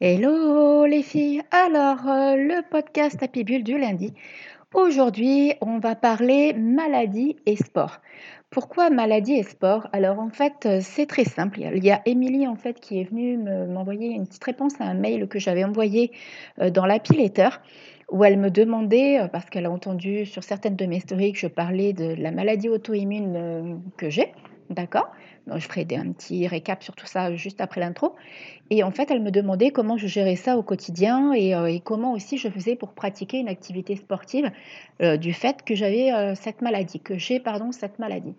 Hello les filles, alors euh, le podcast Happy Bull du lundi. Aujourd'hui, on va parler maladie et sport. Pourquoi maladie et sport? Alors en fait, euh, c'est très simple. Il y a Émilie en fait qui est venue m'envoyer une petite réponse à un mail que j'avais envoyé euh, dans l'Happy Letter où elle me demandait, parce qu'elle a entendu sur certaines de mes stories que je parlais de la maladie auto-immune que j'ai, D'accord Je ferai un petit récap sur tout ça juste après l'intro. Et en fait, elle me demandait comment je gérais ça au quotidien et, euh, comment aussi je faisais pour pratiquer une activité sportive euh, du fait que j'avais euh, cette maladie, que j'ai pardon cette maladie.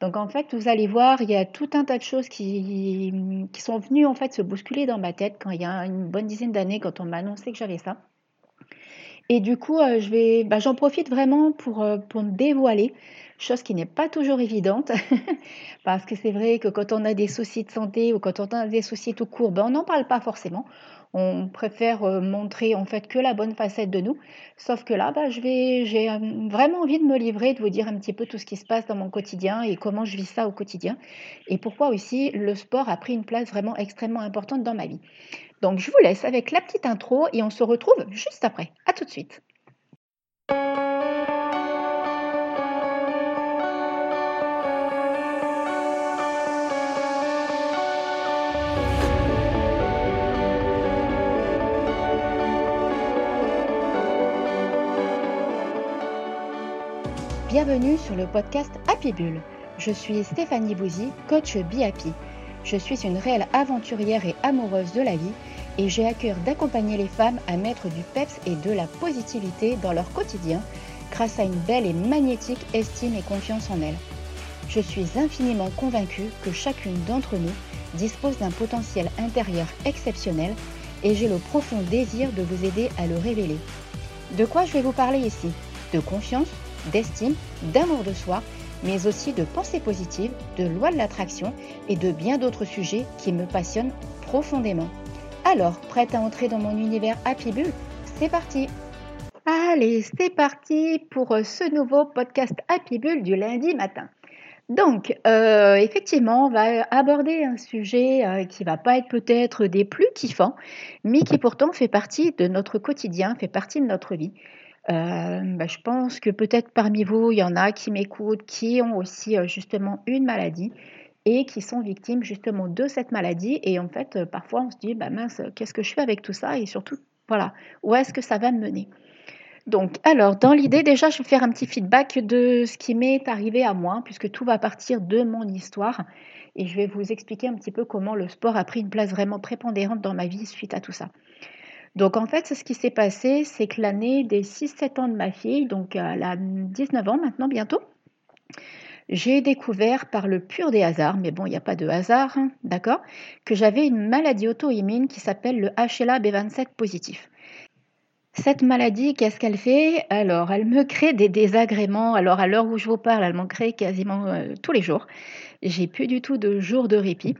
Donc en fait, vous allez voir, il y a tout un tas de choses qui, qui sont venues en fait se bousculer dans ma tête quand il y a une bonne dizaine d'années, quand on m'a annoncé que j'avais ça. Et du coup, vais, bah, j'en profite vraiment pour, pour me dévoiler chose qui n'est pas toujours évidente, parce que c'est vrai que quand on a des soucis de santé ou quand on a des soucis tout court, ben on n'en parle pas forcément. On préfère euh, montrer en fait que la bonne facette de nous. Sauf que là, vais, j'ai euh, vraiment envie de me livrer, de vous dire un petit peu tout ce qui se passe dans mon quotidien et comment je vis ça au quotidien. Et pourquoi aussi le sport a pris une place vraiment extrêmement importante dans ma vie. Donc je vous laisse avec la petite intro et on se retrouve juste après. À tout de suite. Bienvenue sur le podcast Happy Bull. Je suis Stéphanie Bouzy, coach Be Happy. Je suis une réelle aventurière et amoureuse de la vie et j'ai à cœur d'accompagner les femmes à mettre du peps et de la positivité dans leur quotidien grâce à une belle et magnétique estime et confiance en elles. Je suis infiniment convaincue que chacune d'entre nous dispose d'un potentiel intérieur exceptionnel et j'ai le profond désir de vous aider à le révéler. De quoi je vais vous parler ici? De confiance, d'estime, d'amour de soi, mais aussi de pensée positive, de loi de l'attraction et de bien d'autres sujets qui me passionnent profondément. Alors, prête à entrer dans mon univers Happy Bull C'est parti Allez, c'est parti pour ce nouveau podcast Happy Bull du lundi matin. Donc, euh, effectivement, on va aborder un sujet euh, qui va pas être peut-être des plus kiffants, mais qui pourtant fait partie de notre quotidien, fait partie de notre vie. Euh, bah, je pense que peut-être parmi vous, il y en a qui m'écoutent, qui ont aussi euh, justement une maladie et qui sont victimes justement de cette maladie. Et en fait, euh, parfois, on se dit, bah mince, qu'est-ce que je fais avec tout ça? Et surtout, voilà, où est-ce que ça va me mener? Donc, alors, dans l'idée, déjà, je vais faire un petit feedback de ce qui m'est arrivé à moi, puisque tout va partir de mon histoire. Et je vais vous expliquer un petit peu comment le sport a pris une place vraiment prépondérante dans ma vie suite à tout ça. Donc en fait, ce qui s'est passé, c'est que l'année des 6-7 ans de ma fille, donc elle a 19 ans maintenant bientôt, j'ai découvert par le pur des hasards, mais bon, il n'y a pas de hasard, hein, d'accord, que j'avais une maladie auto-immune qui s'appelle le HLA-B27 positif. Cette maladie, qu'est-ce qu'elle fait? Alors, elle me crée des désagréments. Alors, à l'heure où je vous parle, elle m'en crée quasiment euh, tous les jours. J'ai plus du tout de jours de répit.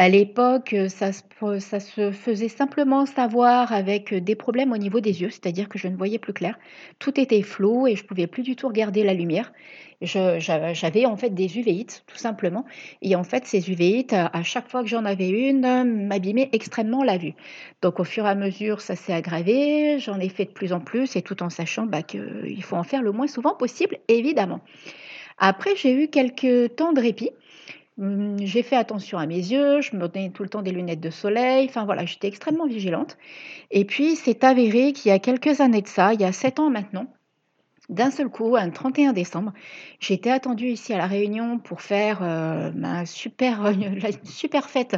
À l'époque, ça se, faisait simplement savoir avec des problèmes au niveau des yeux, c'est-à-dire que je ne voyais plus clair. Tout était flou et je ne pouvais plus du tout regarder la lumière. J'avais en fait des uvéites, tout simplement. Et en fait, ces uvéites, à chaque fois que j'en avais une, m'abîmaient extrêmement la vue. Donc au fur et à mesure, ça s'est aggravé. J'en ai fait de plus en plus et tout en sachant bah, qu'il faut en faire le moins souvent possible, évidemment. Après, j'ai eu quelques temps de répit. Hum, j'ai fait attention à mes yeux, je me donnais tout le temps des lunettes de soleil, enfin voilà, j'étais extrêmement vigilante. Et puis, c'est avéré qu'il y a quelques années de ça, il y a sept ans maintenant, d'un seul coup, un 31 décembre, j'étais attendue ici à La Réunion pour faire euh, ma super, super fête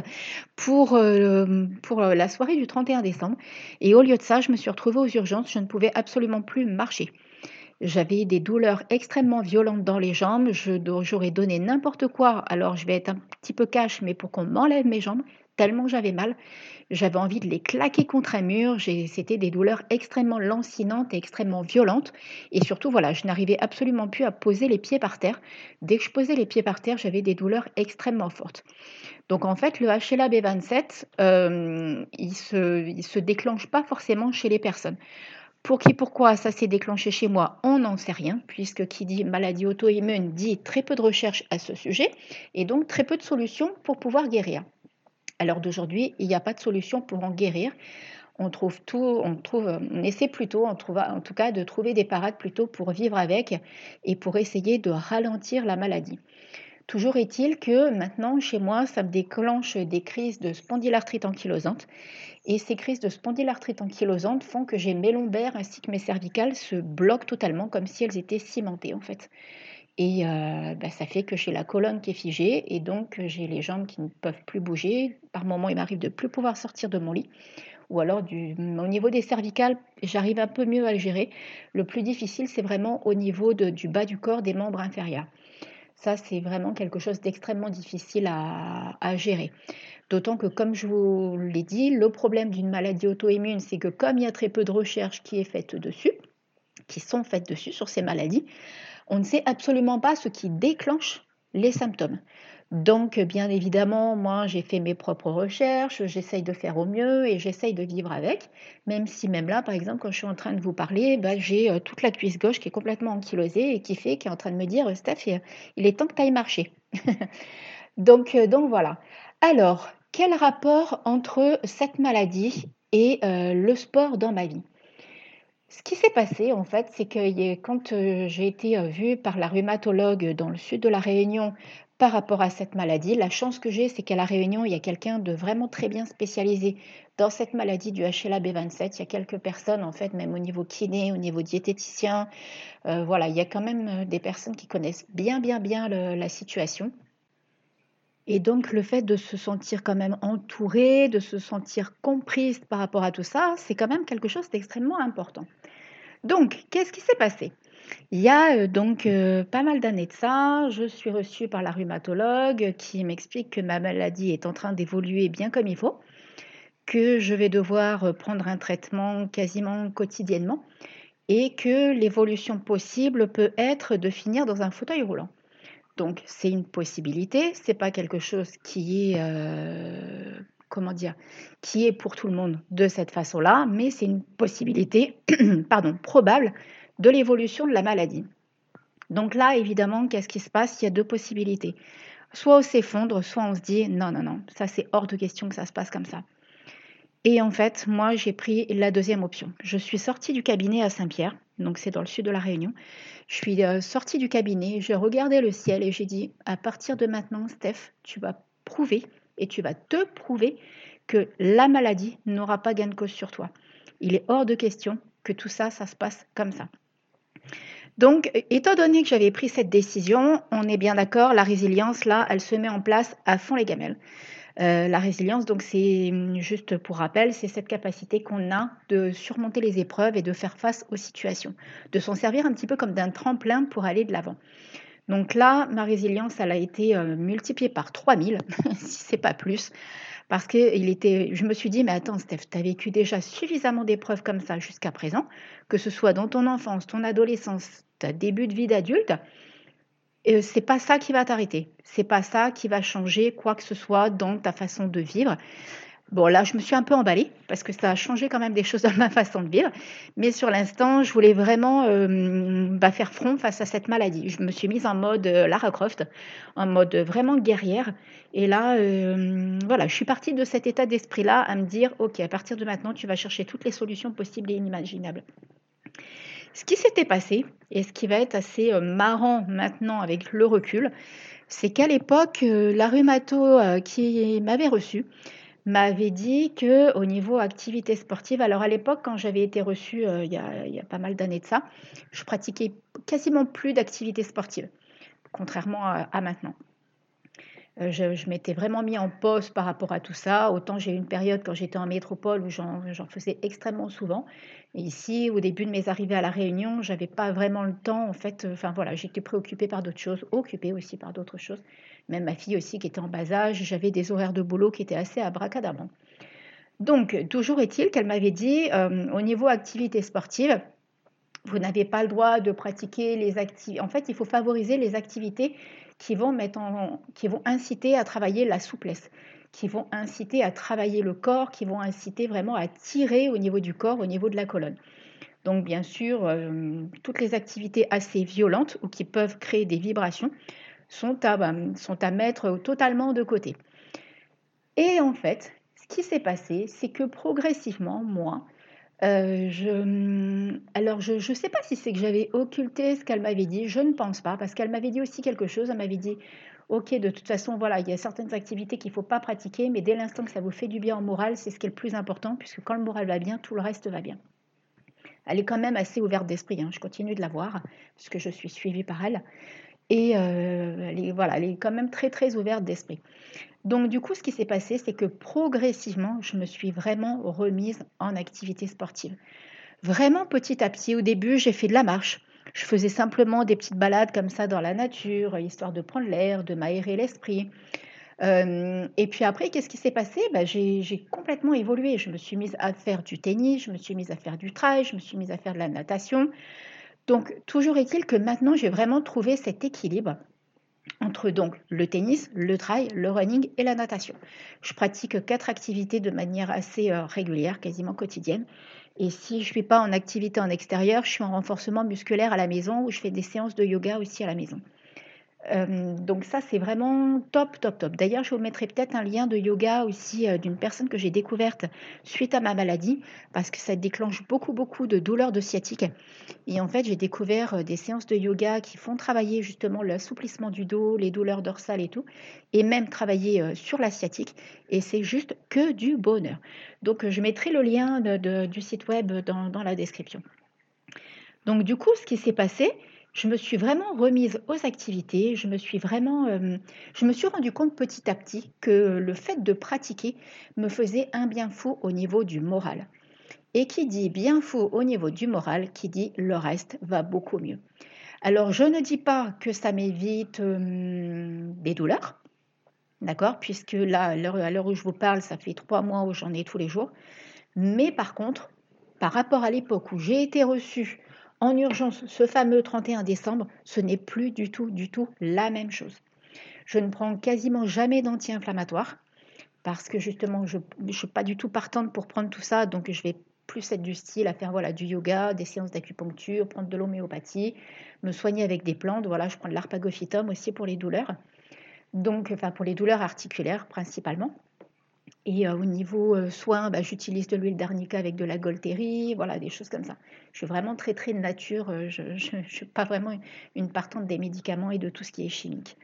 pour, euh, pour la soirée du 31 décembre. Et au lieu de ça, je me suis retrouvée aux urgences, je ne pouvais absolument plus marcher. J'avais des douleurs extrêmement violentes dans les jambes. J'aurais donné n'importe quoi. Alors, je vais être un petit peu cash, mais pour qu'on m'enlève mes jambes, tellement j'avais mal. J'avais envie de les claquer contre un mur. C'était des douleurs extrêmement lancinantes et extrêmement violentes. Et surtout, voilà, je n'arrivais absolument plus à poser les pieds par terre. Dès que je posais les pieds par terre, j'avais des douleurs extrêmement fortes. Donc en fait, le HLA-B27, euh, il ne se déclenche pas forcément chez les personnes. Pour qui, pourquoi ça s'est déclenché chez moi, on n'en sait rien, puisque qui dit maladie auto-immune dit très peu de recherches à ce sujet, et donc très peu de solutions pour pouvoir guérir. À l'heure d'aujourd'hui, il n'y a pas de solution pour en guérir. On trouve tout, on trouve, on essaie plutôt, en tout cas, de trouver des parades plutôt pour vivre avec et pour essayer de ralentir la maladie. Toujours est-il que maintenant, chez moi, ça me déclenche des crises de spondylarthrite ankylosante. Et ces crises de spondylarthrite ankylosante font que j'ai mes lombaires ainsi que mes cervicales se bloquent totalement comme si elles étaient cimentées en fait. Et euh, bah, ça fait que j'ai la colonne qui est figée et donc j'ai les jambes qui ne peuvent plus bouger. Par moments, il m'arrive de plus pouvoir sortir de mon lit. Ou alors du, au niveau des cervicales, j'arrive un peu mieux à le gérer. Le plus difficile, c'est vraiment au niveau du bas du corps, des membres inférieurs. Ça, c'est vraiment quelque chose d'extrêmement difficile à, gérer. D'autant que, comme je vous l'ai dit, le problème d'une maladie auto-immune, c'est que comme il y a très peu de recherches qui sont faites dessus sur ces maladies, on ne sait absolument pas ce qui déclenche les symptômes. Donc, bien évidemment, moi, j'ai fait mes propres recherches, j'essaye de faire au mieux et j'essaye de vivre avec, même si même là, par exemple, quand je suis en train de vous parler, bah, j'ai euh, toute la cuisse gauche qui est complètement ankylosée et qui fait, qui est en train de me dire, Steph, il est temps que tu ailles marcher. donc, euh, donc voilà. Alors, quel rapport entre cette maladie et euh, le sport dans ma vie? Ce qui s'est passé, en fait, c'est que quand j'ai été vue par la rhumatologue dans le sud de la Réunion par rapport à cette maladie. La chance que j'ai, c'est qu'à La Réunion, il y a quelqu'un de vraiment très bien spécialisé dans cette maladie du HLA-B27. Il y a quelques personnes, en fait, même au niveau kiné, au niveau diététicien. Voilà, il y a quand même des personnes qui connaissent bien, bien, bien la situation. Et donc, le fait de se sentir quand même entourée, de se sentir comprise par rapport à tout ça, c'est quand même quelque chose d'extrêmement important. Donc, qu'est-ce qui s'est passé? Il y a euh, donc euh, pas mal d'années de ça, je suis reçue par la rhumatologue qui m'explique que ma maladie est en train d'évoluer bien comme il faut, que je vais devoir prendre un traitement quasiment quotidiennement et que l'évolution possible peut être de finir dans un fauteuil roulant. Donc c'est une possibilité, c'est pas quelque chose qui est comment dire, qui est pour tout le monde de cette façon-là, mais c'est une possibilité, pardon, probable de l'évolution de la maladie. Donc là, évidemment, qu'est-ce qui se passe? Il y a deux possibilités. Soit on s'effondre, soit on se dit non, non, non, ça c'est hors de question que ça se passe comme ça. Et en fait, moi, j'ai pris la deuxième option. Je suis sortie du cabinet à Saint-Pierre, donc c'est dans le sud de la Réunion. Je suis euh, sortie du cabinet, j'ai regardé le ciel et j'ai dit, à partir de maintenant, Steph, tu vas prouver et tu vas te prouver que la maladie n'aura pas gain de cause sur toi. Il est hors de question que tout ça, ça se passe comme ça. Donc, étant donné que j'avais pris cette décision, on est bien d'accord, la résilience, là, elle se met en place à fond les gamelles. Euh, la résilience, donc c'est juste pour rappel, c'est cette capacité qu'on a de surmonter les épreuves et de faire face aux situations, de s'en servir un petit peu comme d'un tremplin pour aller de l'avant. Donc là, ma résilience, elle a été euh, multipliée par 3000, si c'est pas plus, parce que il était, je me suis dit, mais attends, Steph, tu as vécu déjà suffisamment d'épreuves comme ça jusqu'à présent, que ce soit dans ton enfance, ton adolescence, ta début de vie d'adulte. Ce c'est pas ça qui va t'arrêter. C'est pas ça qui va changer quoi que ce soit dans ta façon de vivre. Bon, là, je me suis un peu emballée parce que ça a changé quand même des choses dans ma façon de vivre. Mais sur l'instant, je voulais vraiment euh, bah, faire front face à cette maladie. Je me suis mise en mode euh, Lara Croft, en mode vraiment guerrière. Et là, euh, voilà, je suis partie de cet état d'esprit-là à me dire, OK, à partir de maintenant, tu vas chercher toutes les solutions possibles et inimaginables. Ce qui s'était passé, et ce qui va être assez marrant maintenant avec le recul, c'est qu'à l'époque, la rhumato qui m'avait reçue, m'avait dit que au niveau activité sportive, alors à l'époque quand j'avais été reçue euh, il, y a, pas mal d'années de ça, je pratiquais quasiment plus d'activité sportive, contrairement à, maintenant. Euh, je, m'étais vraiment mis en pause par rapport à tout ça. Autant j'ai eu une période quand j'étais en métropole où j'en faisais extrêmement souvent. Et ici, au début de mes arrivées à la Réunion, j'avais pas vraiment le temps. En fait, enfin voilà, j'étais préoccupée par d'autres choses, occupée aussi par d'autres choses même ma fille aussi qui était en bas âge, j'avais des horaires de boulot qui étaient assez abracadabrantes. Donc, toujours est-il qu'elle m'avait dit, euh, au niveau activité sportive, vous n'avez pas le droit de pratiquer les activités. En fait, il faut favoriser les activités qui vont, inciter à travailler la souplesse, qui vont inciter à travailler le corps, qui vont inciter vraiment à tirer au niveau du corps, au niveau de la colonne. Donc, bien sûr, euh, toutes les activités assez violentes ou qui peuvent créer des vibrations bah, sont à mettre totalement de côté. Et en fait, ce qui s'est passé, c'est que progressivement, moi, euh, hum, alors je ne sais pas si c'est que j'avais occulté ce qu'elle m'avait dit, je ne pense pas, parce qu'elle m'avait dit aussi quelque chose, elle m'avait dit, ok, de toute façon, voilà, il y a certaines activités qu'il ne faut pas pratiquer, mais dès l'instant que ça vous fait du bien au moral, c'est ce qui est le plus important, puisque quand le moral va bien, tout le reste va bien. Elle est quand même assez ouverte d'esprit, hein, je continue de la voir, puisque je suis suivie par elle, et euh, elle, est, voilà, elle est quand même très très ouverte d'esprit. Donc du coup, ce qui s'est passé, c'est que progressivement, je me suis vraiment remise en activité sportive. Vraiment petit à petit, au début, j'ai fait de la marche. Je faisais simplement des petites balades comme ça dans la nature, histoire de prendre l'air, de m'aérer l'esprit. Euh, et puis après, qu'est-ce qui s'est passé? Bah, J'ai complètement évolué. Je me suis mise à faire du tennis, je me suis mise à faire du trail, je me suis mise à faire de la natation. Donc, toujours est-il que maintenant, j'ai vraiment trouvé cet équilibre entre donc le tennis, le trail, le running et la natation. Je pratique quatre activités de manière assez euh, régulière, quasiment quotidienne. Et si je ne suis pas en activité en extérieur, je suis en renforcement musculaire à la maison ou je fais des séances de yoga aussi à la maison. Euh, donc ça, c'est vraiment top, top, top. D'ailleurs, je vous mettrai peut-être un lien de yoga aussi euh, d'une personne que j'ai découverte suite à ma maladie, parce que ça déclenche beaucoup, beaucoup de douleurs de sciatique. Et en fait, j'ai découvert euh, des séances de yoga qui font travailler justement l'assouplissement du dos, les douleurs dorsales et tout, et même travailler sur la sciatique. Et c'est juste que du bonheur. Donc, je mettrai le lien du site web dans, dans la description. Donc, du coup, ce qui s'est passé, je me suis vraiment remise aux activités, je me suis vraiment, euh, je me suis rendu compte petit à petit que le fait de pratiquer me faisait un bien fou au niveau du moral. Et qui dit bien fou au niveau du moral, qui dit le reste va beaucoup mieux. Alors je ne dis pas que ça m'évite euh, des douleurs, d'accord, puisque là, à l'heure où je vous parle, ça fait trois mois où j'en ai tous les jours. Mais par contre, par rapport à l'époque où j'ai été reçue en urgence ce fameux 31 décembre, ce n'est plus du tout, du tout la même chose. Je ne prends quasiment jamais d'anti-inflammatoire parce que justement, je ne suis pas du tout partante pour prendre tout ça, donc je vais plus être du style à faire voilà, du yoga, des séances d'acupuncture, prendre de l'homéopathie, me soigner avec des plantes. Voilà, je prends de l'arpagophytum aussi pour les douleurs, donc enfin pour les douleurs articulaires principalement. Et au niveau soins, bah, j'utilise de l'huile d'arnica avec de la golterie, voilà, des choses comme ça. Je suis vraiment très très nature, je ne suis pas vraiment une partante des médicaments et de tout ce qui est chimique.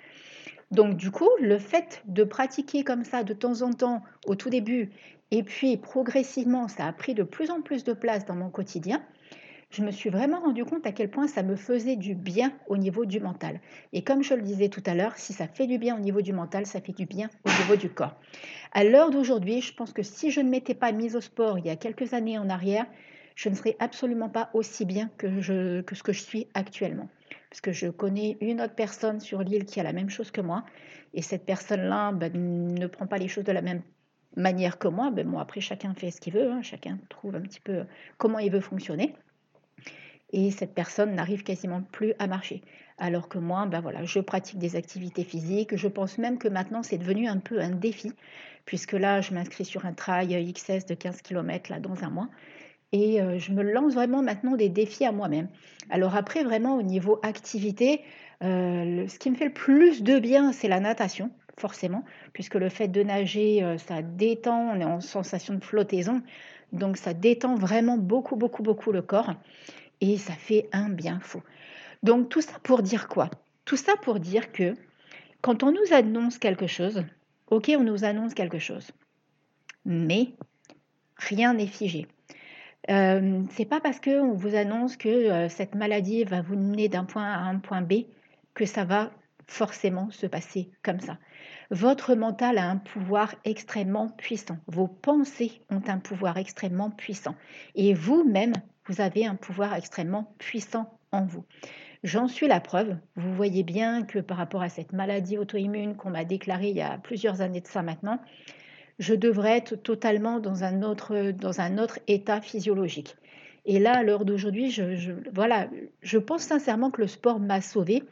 Donc du coup, le fait de pratiquer comme ça de temps en temps au tout début, et puis progressivement, ça a pris de plus en plus de place dans mon quotidien, je me suis vraiment rendu compte à quel point ça me faisait du bien au niveau du mental. Et comme je le disais tout à l'heure, si ça fait du bien au niveau du mental, ça fait du bien au niveau du corps. À l'heure d'aujourd'hui, je pense que si je ne m'étais pas mise au sport il y a quelques années en arrière, je ne serais absolument pas aussi bien que, ce que je suis actuellement. Parce que je connais une autre personne sur l'île qui a la même chose que moi. Et cette personne-là ben, ne prend pas les choses de la même manière que moi. Ben, bon, après, chacun fait ce qu'il veut. Hein. chacun trouve un petit peu comment il veut fonctionner et cette personne n'arrive quasiment plus à marcher. Alors que moi, ben voilà, je pratique des activités physiques. Je pense même que maintenant, c'est devenu un peu un défi, puisque là, je m'inscris sur un trail XS de 15 km là, dans un mois. Et euh, je me lance vraiment maintenant des défis à moi-même. Alors après, vraiment, au niveau activité, euh, ce qui me fait le plus de bien, c'est la natation, forcément, puisque le fait de nager, euh, ça détend, on est en sensation de flottaison. Donc ça détend vraiment beaucoup, beaucoup, beaucoup le corps et ça fait un bien fou. Donc tout ça pour dire quoi? Tout ça pour dire que quand on nous annonce quelque chose, ok, on nous annonce quelque chose, mais rien n'est figé. Euh, c'est pas parce qu'on vous annonce que euh, cette maladie va vous mener d'un point A à un point B que ça va forcément se passer comme ça. Votre mental a un pouvoir extrêmement puissant. Vos pensées ont un pouvoir extrêmement puissant. Et vous-même, vous avez un pouvoir extrêmement puissant en vous. J'en suis la preuve. Vous voyez bien que par rapport à cette maladie auto-immune qu'on m'a déclarée il y a plusieurs années de ça maintenant, je devrais être totalement dans un autre, dans un autre état physiologique. Et là, à l'heure d'aujourd'hui, je, voilà, je pense sincèrement que le sport m'a sauvé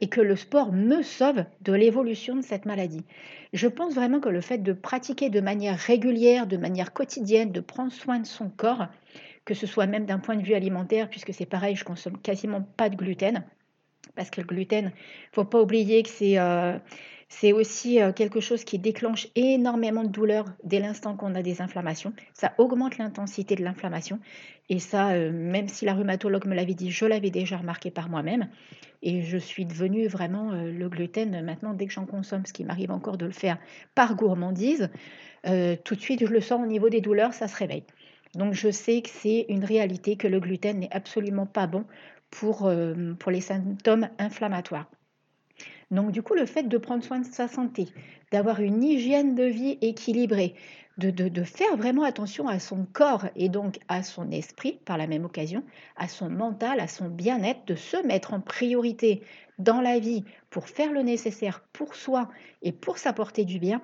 et que le sport me sauve de l'évolution de cette maladie. Je pense vraiment que le fait de pratiquer de manière régulière, de manière quotidienne, de prendre soin de son corps, que ce soit même d'un point de vue alimentaire, puisque c'est pareil, je consomme quasiment pas de gluten, parce que le gluten, faut pas oublier que c'est euh, aussi euh, quelque chose qui déclenche énormément de douleur dès l'instant qu'on a des inflammations. Ça augmente l'intensité de l'inflammation. Et ça, euh, même si la rhumatologue me l'avait dit, je l'avais déjà remarqué par moi-même. Et je suis devenue vraiment le gluten maintenant dès que j'en consomme, ce qui m'arrive encore de le faire par gourmandise. tout de suite, je le sens au niveau des douleurs, ça se réveille. Donc je sais que c'est une réalité, que le gluten n'est absolument pas bon pour, pour les symptômes inflammatoires. Donc du coup, le fait de prendre soin de sa santé, d'avoir une hygiène de vie équilibrée, de, faire vraiment attention à son corps et donc à son esprit par la même occasion, à son mental, à son bien-être, de se mettre en priorité dans la vie pour faire le nécessaire pour soi et pour s'apporter du bien,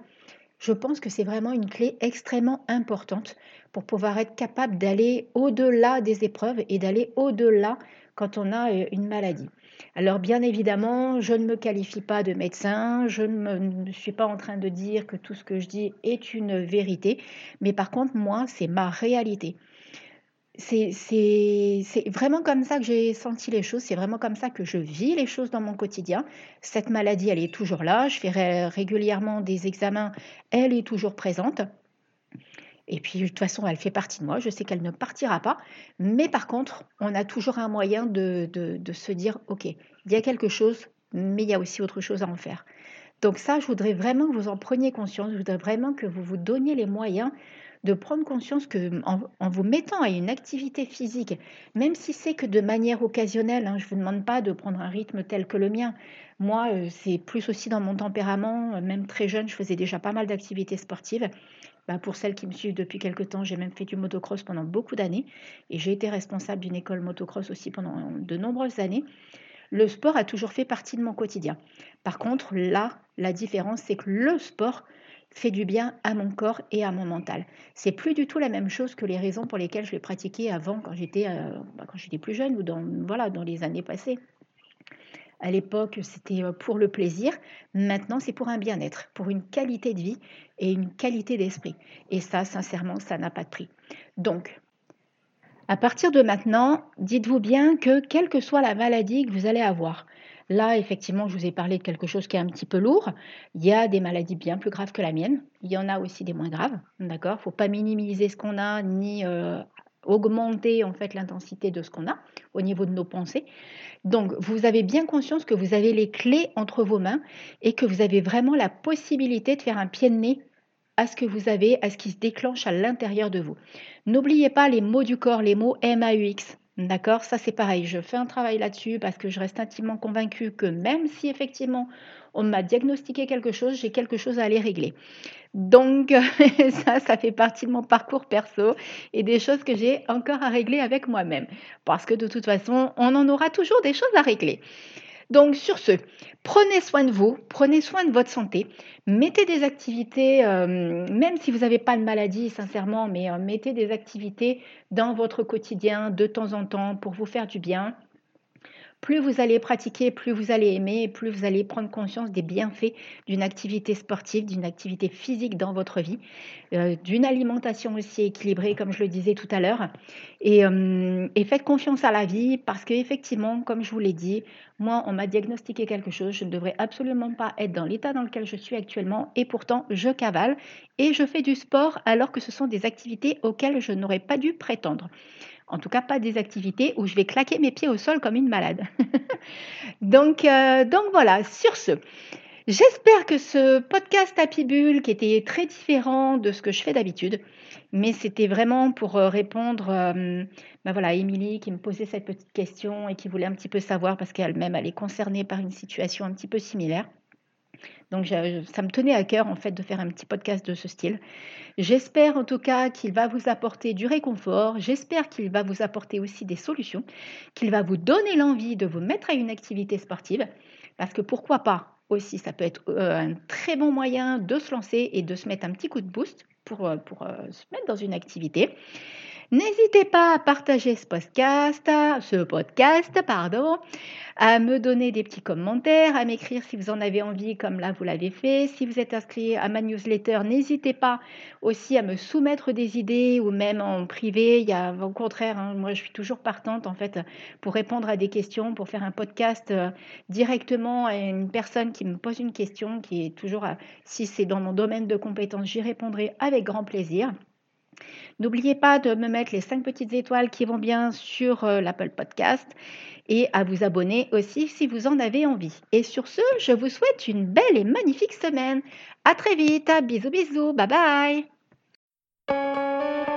je pense que c'est vraiment une clé extrêmement importante pour pouvoir être capable d'aller au-delà des épreuves et d'aller au-delà quand on a euh, une maladie. Alors bien évidemment, je ne me qualifie pas de médecin, je ne, suis pas en train de dire que tout ce que je dis est une vérité, mais par contre, moi, c'est ma réalité. C'est vraiment comme ça que j'ai senti les choses, c'est vraiment comme ça que je vis les choses dans mon quotidien. Cette maladie, elle est toujours là, je fais régulièrement des examens, elle est toujours présente. Et puis, de toute façon, elle fait partie de moi. Je sais qu'elle ne partira pas. Mais par contre, on a toujours un moyen de, se dire, OK, il y a quelque chose, mais il y a aussi autre chose à en faire. Donc ça, je voudrais vraiment que vous en preniez conscience. Je voudrais vraiment que vous vous donniez les moyens de prendre conscience que en, vous mettant à une activité physique, même si c'est que de manière occasionnelle, hein, je ne vous demande pas de prendre un rythme tel que le mien. Moi, euh, c'est plus aussi dans mon tempérament. Même très jeune, je faisais déjà pas mal d'activités sportives. Bah, pour celles qui me suivent depuis quelques temps, j'ai même fait du motocross pendant beaucoup d'années et j'ai été responsable d'une école motocross aussi pendant de nombreuses années. Le sport a toujours fait partie de mon quotidien. Par contre, là, la différence, c'est que le sport fait du bien à mon corps et à mon mental. C'est plus du tout la même chose que les raisons pour lesquelles je l'ai pratiqué avant quand j'étais euh, bah, quand j'étais plus jeune ou dans voilà dans les années passées. À l'époque, c'était euh, pour le plaisir. Maintenant, c'est pour un bien-être, pour une qualité de vie et une qualité d'esprit. Et ça, sincèrement, ça n'a pas de prix. Donc, à partir de maintenant, dites-vous bien que quelle que soit la maladie que vous allez avoir, Là, effectivement, je vous ai parlé de quelque chose qui est un petit peu lourd. Il y a des maladies bien plus graves que la mienne. Il y en a aussi des moins graves. D'accord? Il ne faut pas minimiser ce qu'on a ni euh, augmenter en fait l'intensité de ce qu'on a au niveau de nos pensées. Donc, vous avez bien conscience que vous avez les clés entre vos mains et que vous avez vraiment la possibilité de faire un pied de nez à ce que vous avez, à ce qui se déclenche à l'intérieur de vous. N'oubliez pas les mots du corps, les mots MAUX. D'accord Ça, c'est pareil. Je fais un travail là-dessus parce que je reste intimement convaincue que même si effectivement on m'a diagnostiqué quelque chose, j'ai quelque chose à aller régler. Donc, ça, ça fait partie de mon parcours perso et des choses que j'ai encore à régler avec moi-même. Parce que de toute façon, on en aura toujours des choses à régler. Donc, sur ce, prenez soin de vous, prenez soin de votre santé, mettez des activités, euh, même si vous n'avez pas de maladie, sincèrement, mais euh, mettez des activités dans votre quotidien de temps en temps pour vous faire du bien plus vous allez pratiquer, plus vous allez aimer, plus vous allez prendre conscience des bienfaits d'une activité sportive, d'une activité physique dans votre vie, euh, d'une alimentation aussi équilibrée, comme je le disais tout à l'heure. Et, euh, et, faites confiance à la vie parce qu'effectivement, comme je vous l'ai dit, moi, on m'a diagnostiqué quelque chose. Je ne devrais absolument pas être dans l'état dans lequel je suis actuellement. Et pourtant, je cavale et je fais du sport alors que ce sont des activités auxquelles je n'aurais pas dû prétendre. En tout cas, pas des activités où je vais claquer mes pieds au sol comme une malade. donc, euh, donc voilà, sur ce, j'espère que ce podcast Happy Bull, qui était très différent de ce que je fais d'habitude, mais c'était vraiment pour euh, répondre euh, ben voilà, à Émilie qui me posait cette petite question et qui voulait un petit peu savoir parce qu'elle-même, elle est concernée par une situation un petit peu similaire. Donc ça me tenait à cœur en fait de faire un petit podcast de ce style. J'espère en tout cas qu'il va vous apporter du réconfort, j'espère qu'il va vous apporter aussi des solutions, qu'il va vous donner l'envie de vous mettre à une activité sportive, parce que pourquoi pas aussi, ça peut être euh, un très bon moyen de se lancer et de se mettre un petit coup de boost pour, euh, pour euh, se mettre dans une activité. N'hésitez pas à partager ce podcast, ce podcast, pardon, à me donner des petits commentaires, à m'écrire si vous en avez envie, comme là vous l'avez fait. Si vous êtes inscrit à ma newsletter, n'hésitez pas aussi à me soumettre des idées ou même en privé. Il y a au contraire, hein, moi je suis toujours partante en fait pour répondre à des questions, pour faire un podcast euh, directement à une personne qui me pose une question, qui est toujours, si c'est dans mon domaine de compétence, j'y répondrai avec grand plaisir. N'oubliez pas de me mettre les 5 petites étoiles qui vont bien sur euh, l'Apple Podcast et à vous abonner aussi si vous en avez envie. Et sur ce, je vous souhaite une belle et magnifique semaine. À très vite. Bisous bisous. Bye bye.